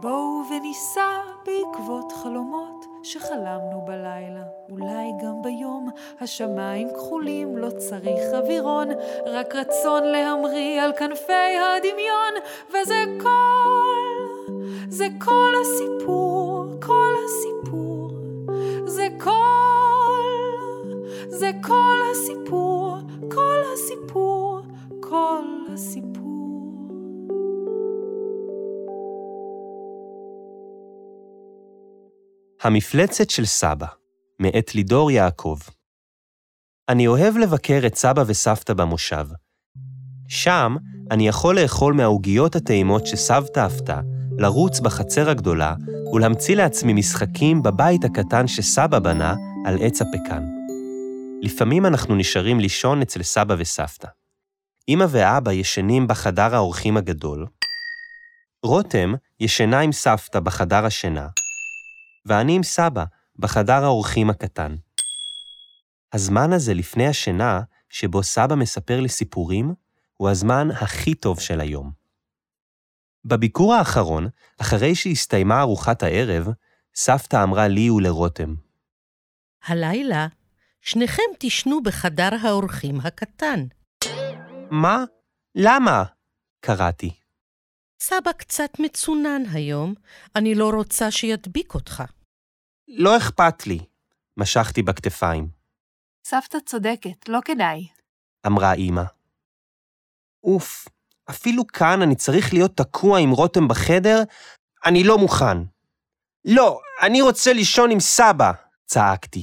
בואו וניסע בעקבות חלומות שחלמנו בלילה, אולי גם ביום. השמיים כחולים, לא צריך אווירון, רק רצון להמריא על כנפי הדמיון, וזה כל, זה כל הסיפור, כל הסיפור, זה כל, זה כל הסיפור, המפלצת של סבא, מאת לידור יעקב. אני אוהב לבקר את סבא וסבתא במושב. שם אני יכול לאכול מהעוגיות הטעימות שסבתא עפתה, לרוץ בחצר הגדולה ולהמציא לעצמי משחקים בבית הקטן שסבא בנה על עץ הפקן. לפעמים אנחנו נשארים לישון אצל סבא וסבתא. אמא ואבא ישנים בחדר האורחים הגדול, רותם ישנה עם סבתא בחדר השינה, ואני עם סבא בחדר האורחים הקטן. הזמן הזה לפני השינה, שבו סבא מספר לי סיפורים, הוא הזמן הכי טוב של היום. בביקור האחרון, אחרי שהסתיימה ארוחת הערב, סבתא אמרה לי ולרותם, הלילה שניכם תישנו בחדר האורחים הקטן. מה? למה? קראתי. סבא קצת מצונן היום, אני לא רוצה שידביק אותך. לא אכפת לי, משכתי בכתפיים. סבתא צודקת, לא כדאי. אמרה אמא. אוף, אפילו כאן אני צריך להיות תקוע עם רותם בחדר? אני לא מוכן. לא, אני רוצה לישון עם סבא! צעקתי.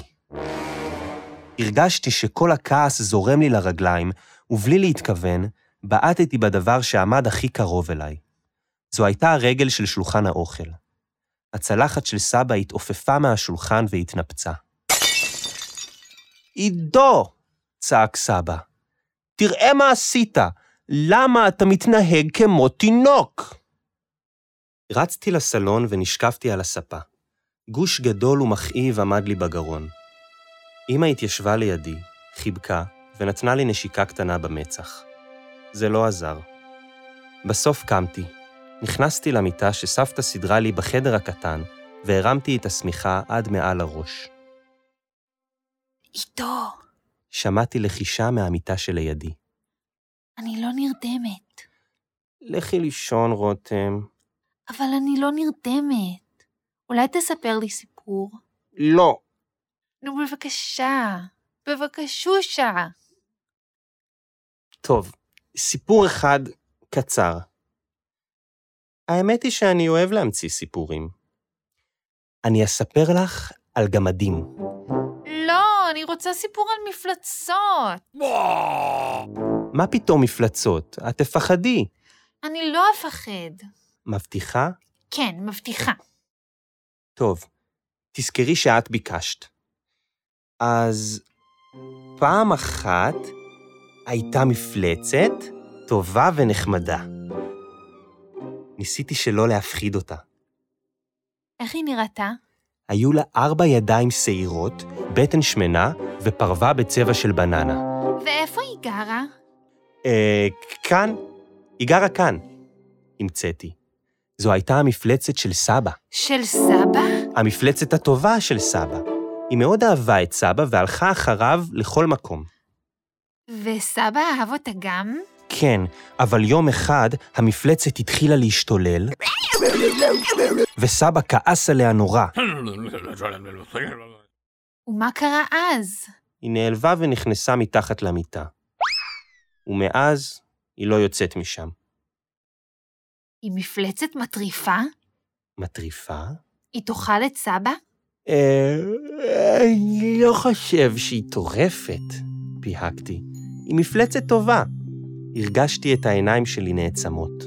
הרגשתי שכל הכעס זורם לי לרגליים, ובלי להתכוון, בעטתי בדבר שעמד הכי קרוב אליי. זו הייתה הרגל של שולחן האוכל. הצלחת של סבא התעופפה מהשולחן והתנפצה. עידו! צעק סבא. תראה מה עשית! למה אתה מתנהג כמו תינוק? רצתי לסלון ונשקפתי על הספה. גוש גדול ומכאיב עמד לי בגרון. אמא התיישבה לידי, חיבקה, ונתנה לי נשיקה קטנה במצח. זה לא עזר. בסוף קמתי, נכנסתי למיטה שסבתא סידרה לי בחדר הקטן, והרמתי את השמיכה עד מעל הראש. איתו, שמעתי לחישה מהמיטה שלידי. אני לא נרדמת. לכי לישון, רותם. אבל אני לא נרדמת. אולי תספר לי סיפור? לא. נו, בבקשה. בבקשושה. טוב, סיפור אחד קצר. האמת היא שאני אוהב להמציא סיפורים. אני אספר לך על גמדים. לא, אני רוצה סיפור על מפלצות. מה פתאום מפלצות? את תפחדי. אני לא אפחד. מבטיחה? כן, מבטיחה. טוב, תזכרי שאת ביקשת. אז פעם אחת הייתה מפלצת טובה ונחמדה. ניסיתי שלא להפחיד אותה. איך היא נראתה? היו לה ארבע ידיים שעירות, בטן שמנה ופרווה בצבע של בננה. ואיפה היא גרה? אה, כאן. היא גרה כאן. המצאתי. זו הייתה המפלצת של סבא. של סבא? המפלצת הטובה של סבא. היא מאוד אהבה את סבא והלכה אחריו לכל מקום. וסבא אהב אותה גם? כן, אבל יום אחד המפלצת התחילה להשתולל, וסבא כעס עליה נורא. ומה קרה אז? היא נעלבה ונכנסה מתחת למיטה. ומאז היא לא יוצאת משם. היא מפלצת מטריפה? מטריפה? היא תאכל את סבא? אה, אני לא חושב שהיא טורפת, פיהקתי. היא מפלצת טובה. הרגשתי את העיניים שלי נעצמות.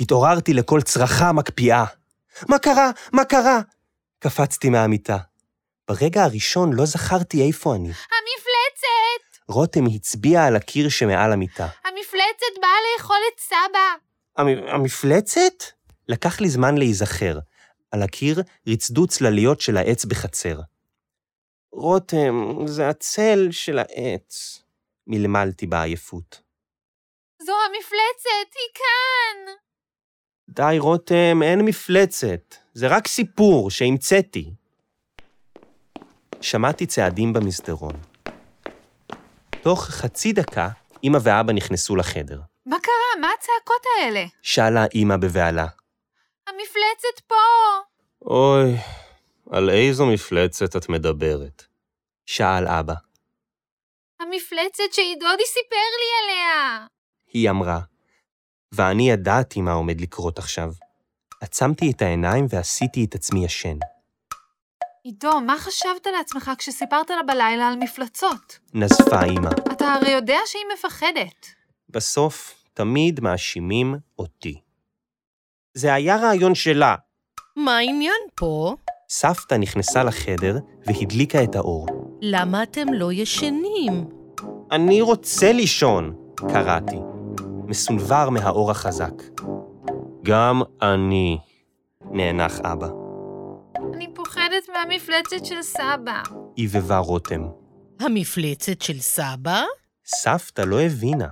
התעוררתי לקול צרחה מקפיאה. מה קרה? מה קרה? קפצתי מהמיטה. ברגע הראשון לא זכרתי איפה אני. המפלצת! רותם הצביעה על הקיר שמעל המיטה. המפלצת באה לאכול את סבא. המ- המפלצת? לקח לי זמן להיזכר. על הקיר ריצדו צלליות של העץ בחצר. רותם, זה הצל של העץ. מלמלתי בעייפות. זו המפלצת, היא כאן! די, רותם, אין מפלצת. זה רק סיפור שהמצאתי. שמעתי צעדים במסדרון. תוך חצי דקה, אמא ואבא נכנסו לחדר. מה קרה? מה הצעקות האלה? שאלה אמא בבהלה. המפלצת פה! אוי, על איזו מפלצת את מדברת? שאל אבא. המפלצת שעידודי סיפר לי עליה! היא אמרה, ואני ידעתי מה עומד לקרות עכשיו. עצמתי את העיניים ועשיתי את עצמי ישן. עידו, מה חשבת לעצמך כשסיפרת לה בלילה על מפלצות? נזפה אמא. אתה הרי יודע שהיא מפחדת. בסוף, תמיד מאשימים אותי. זה היה רעיון שלה. מה העניין פה? סבתא נכנסה לחדר והדליקה את האור. למה אתם לא ישנים? אני רוצה לישון, קראתי, מסונבר מהאור החזק. גם אני, נאנח אבא. אני פוחדת מהמפלצת של סבא. עיבבה רותם. המפלצת של סבא? סבתא לא הבינה,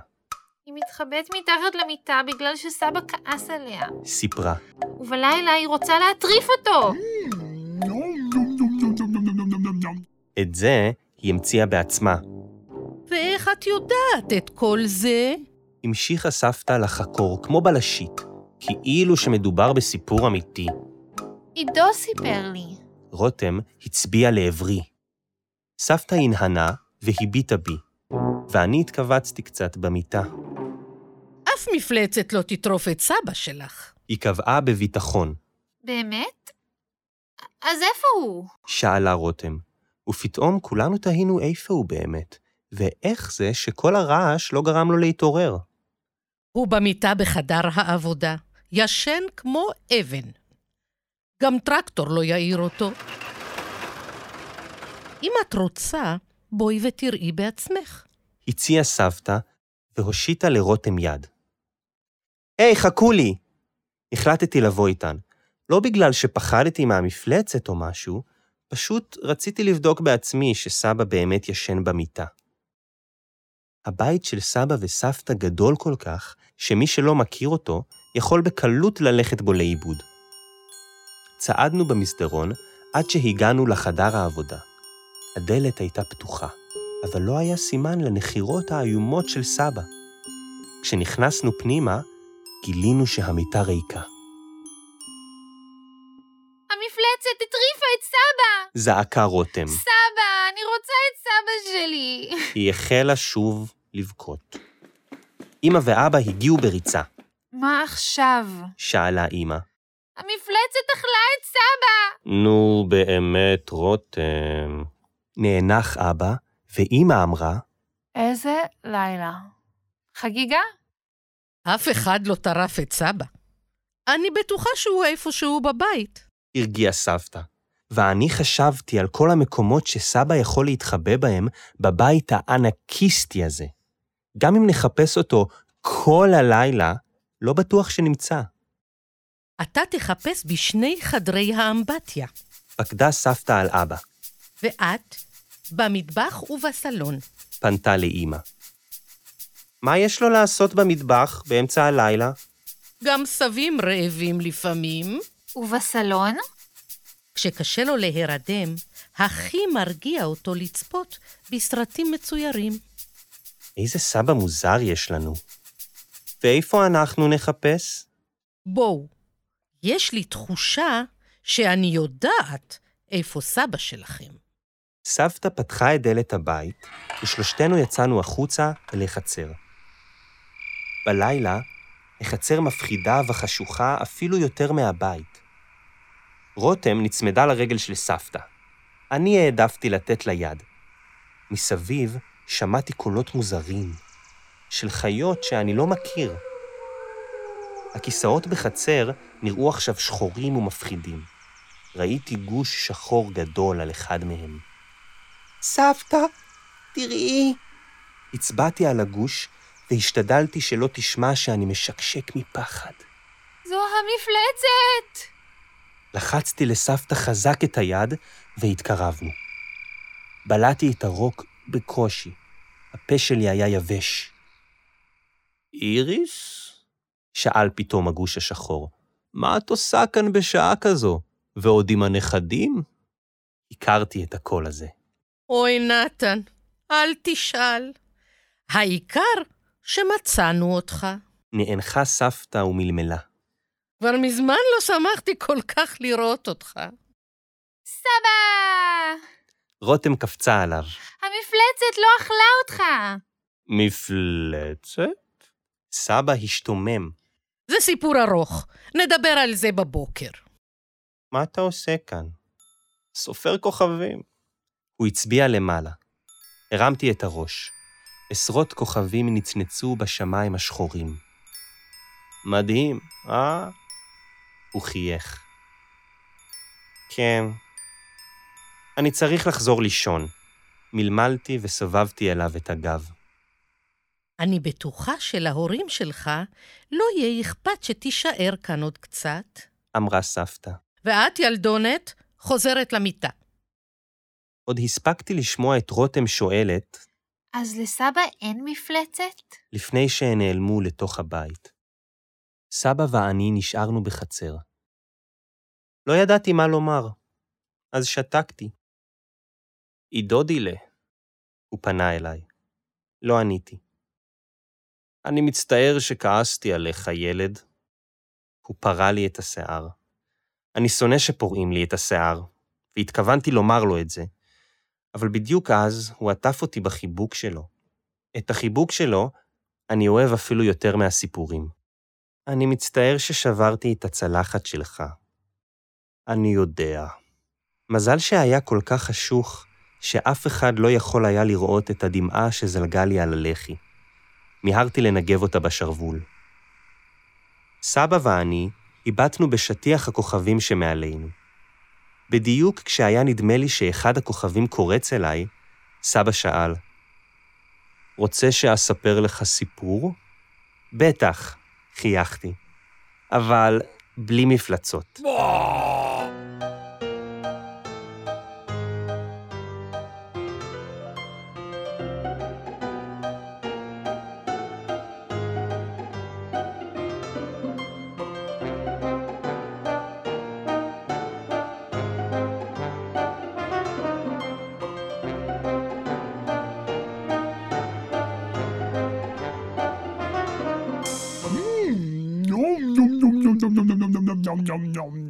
היא מתחבאת מתחת למיטה בגלל שסבא כעס עליה. סיפרה. ובלילה היא רוצה להטריף אותו. את זה היא המציאה בעצמה. ואיך את יודעת את כל זה? המשיכה סבתא לחקור כמו בלשית, כאילו שמדובר בסיפור אמיתי. עידו סיפר לי. רותם הצביע לעברי. סבתא הנהנה והביטה בי, ואני התכווצתי קצת במיטה. אף מפלצת לא תטרוף את סבא שלך. היא קבעה בביטחון, באמת? אז איפה הוא? שאלה רותם, ופתאום כולנו תהינו איפה הוא באמת, ואיך זה שכל הרעש לא גרם לו להתעורר. הוא במיטה בחדר העבודה, ישן כמו אבן. גם טרקטור לא יעיר אותו. אם את רוצה, בואי ותראי בעצמך. הציעה סבתא והושיטה לרותם יד. היי, חכו לי! החלטתי לבוא איתן. לא בגלל שפחדתי מהמפלצת או משהו, פשוט רציתי לבדוק בעצמי שסבא באמת ישן במיטה. הבית של סבא וסבתא גדול כל כך, שמי שלא מכיר אותו, יכול בקלות ללכת בו לאיבוד. צעדנו במסדרון עד שהגענו לחדר העבודה. הדלת הייתה פתוחה, אבל לא היה סימן לנחירות האיומות של סבא. כשנכנסנו פנימה, גילינו שהמיטה ריקה. המפלצת הטריפה את סבא! זעקה רותם. סבא, אני רוצה את סבא שלי. היא החלה שוב לבכות. אמא ואבא הגיעו בריצה, מה עכשיו? שאלה אמא. המפלצת אכלה את סבא! נו, באמת, רותם. נאנח אבא, ואמא אמרה, איזה לילה. חגיגה? אף אחד לא טרף את סבא. אני בטוחה שהוא איפשהו בבית. הרגיעה סבתא. ואני חשבתי על כל המקומות שסבא יכול להתחבא בהם בבית הענקיסטי הזה. גם אם נחפש אותו כל הלילה, לא בטוח שנמצא. אתה תחפש בשני חדרי האמבטיה, פקדה סבתא על אבא, ואת במטבח ובסלון. פנתה לאימא. מה יש לו לעשות במטבח באמצע הלילה? גם סבים רעבים לפעמים. ובסלון? כשקשה לו להירדם, הכי מרגיע אותו לצפות בסרטים מצוירים. איזה סבא מוזר יש לנו. ואיפה אנחנו נחפש? בואו, יש לי תחושה שאני יודעת איפה סבא שלכם. סבתא פתחה את דלת הבית, ושלושתנו יצאנו החוצה אל החצר. בלילה, החצר מפחידה וחשוכה אפילו יותר מהבית. רותם נצמדה לרגל של סבתא. אני העדפתי לתת לה יד. מסביב שמעתי קולות מוזרים, של חיות שאני לא מכיר. הכיסאות בחצר נראו עכשיו שחורים ומפחידים. ראיתי גוש שחור גדול על אחד מהם. סבתא, תראי. הצבעתי על הגוש והשתדלתי שלא תשמע שאני משקשק מפחד. זו המפלצת! לחצתי לסבתא חזק את היד והתקרבנו. בלעתי את הרוק בקושי, הפה שלי היה יבש. איריס? שאל פתאום הגוש השחור. מה את עושה כאן בשעה כזו? ועוד עם הנכדים? הכרתי את הקול הזה. אוי, נתן, אל תשאל. העיקר שמצאנו אותך. נאנחה סבתא ומלמלה. כבר מזמן לא שמחתי כל כך לראות אותך. סבא! רותם קפצה עליו. המפלצת לא אכלה אותך! מפלצת? סבא השתומם. זה סיפור ארוך, נדבר על זה בבוקר. מה אתה עושה כאן? סופר כוכבים. הוא הצביע למעלה. הרמתי את הראש. עשרות כוכבים נצנצו בשמיים השחורים. מדהים, אה? הוא חייך. כן. אני צריך לחזור לישון. מלמלתי וסובבתי אליו את הגב. אני בטוחה שלהורים שלך לא יהיה אכפת שתישאר כאן עוד קצת. אמרה סבתא. ואת, ילדונת, חוזרת למיטה. עוד הספקתי לשמוע את רותם שואלת, אז לסבא אין מפלצת? לפני שהן נעלמו לתוך הבית. סבא ואני נשארנו בחצר. לא ידעתי מה לומר, אז שתקתי. עידודילה, הוא פנה אליי. לא עניתי. אני מצטער שכעסתי עליך, ילד. הוא פרע לי את השיער. אני שונא שפורעים לי את השיער, והתכוונתי לומר לו את זה, אבל בדיוק אז הוא עטף אותי בחיבוק שלו. את החיבוק שלו אני אוהב אפילו יותר מהסיפורים. אני מצטער ששברתי את הצלחת שלך. אני יודע. מזל שהיה כל כך חשוך, שאף אחד לא יכול היה לראות את הדמעה שזלגה לי על הלחי. מיהרתי לנגב אותה בשרוול. סבא ואני הבטנו בשטיח הכוכבים שמעלינו. בדיוק כשהיה נדמה לי שאחד הכוכבים קורץ אליי, סבא שאל, רוצה שאספר לך סיפור? בטח, חייכתי. אבל בלי מפלצות. Nom nom nom.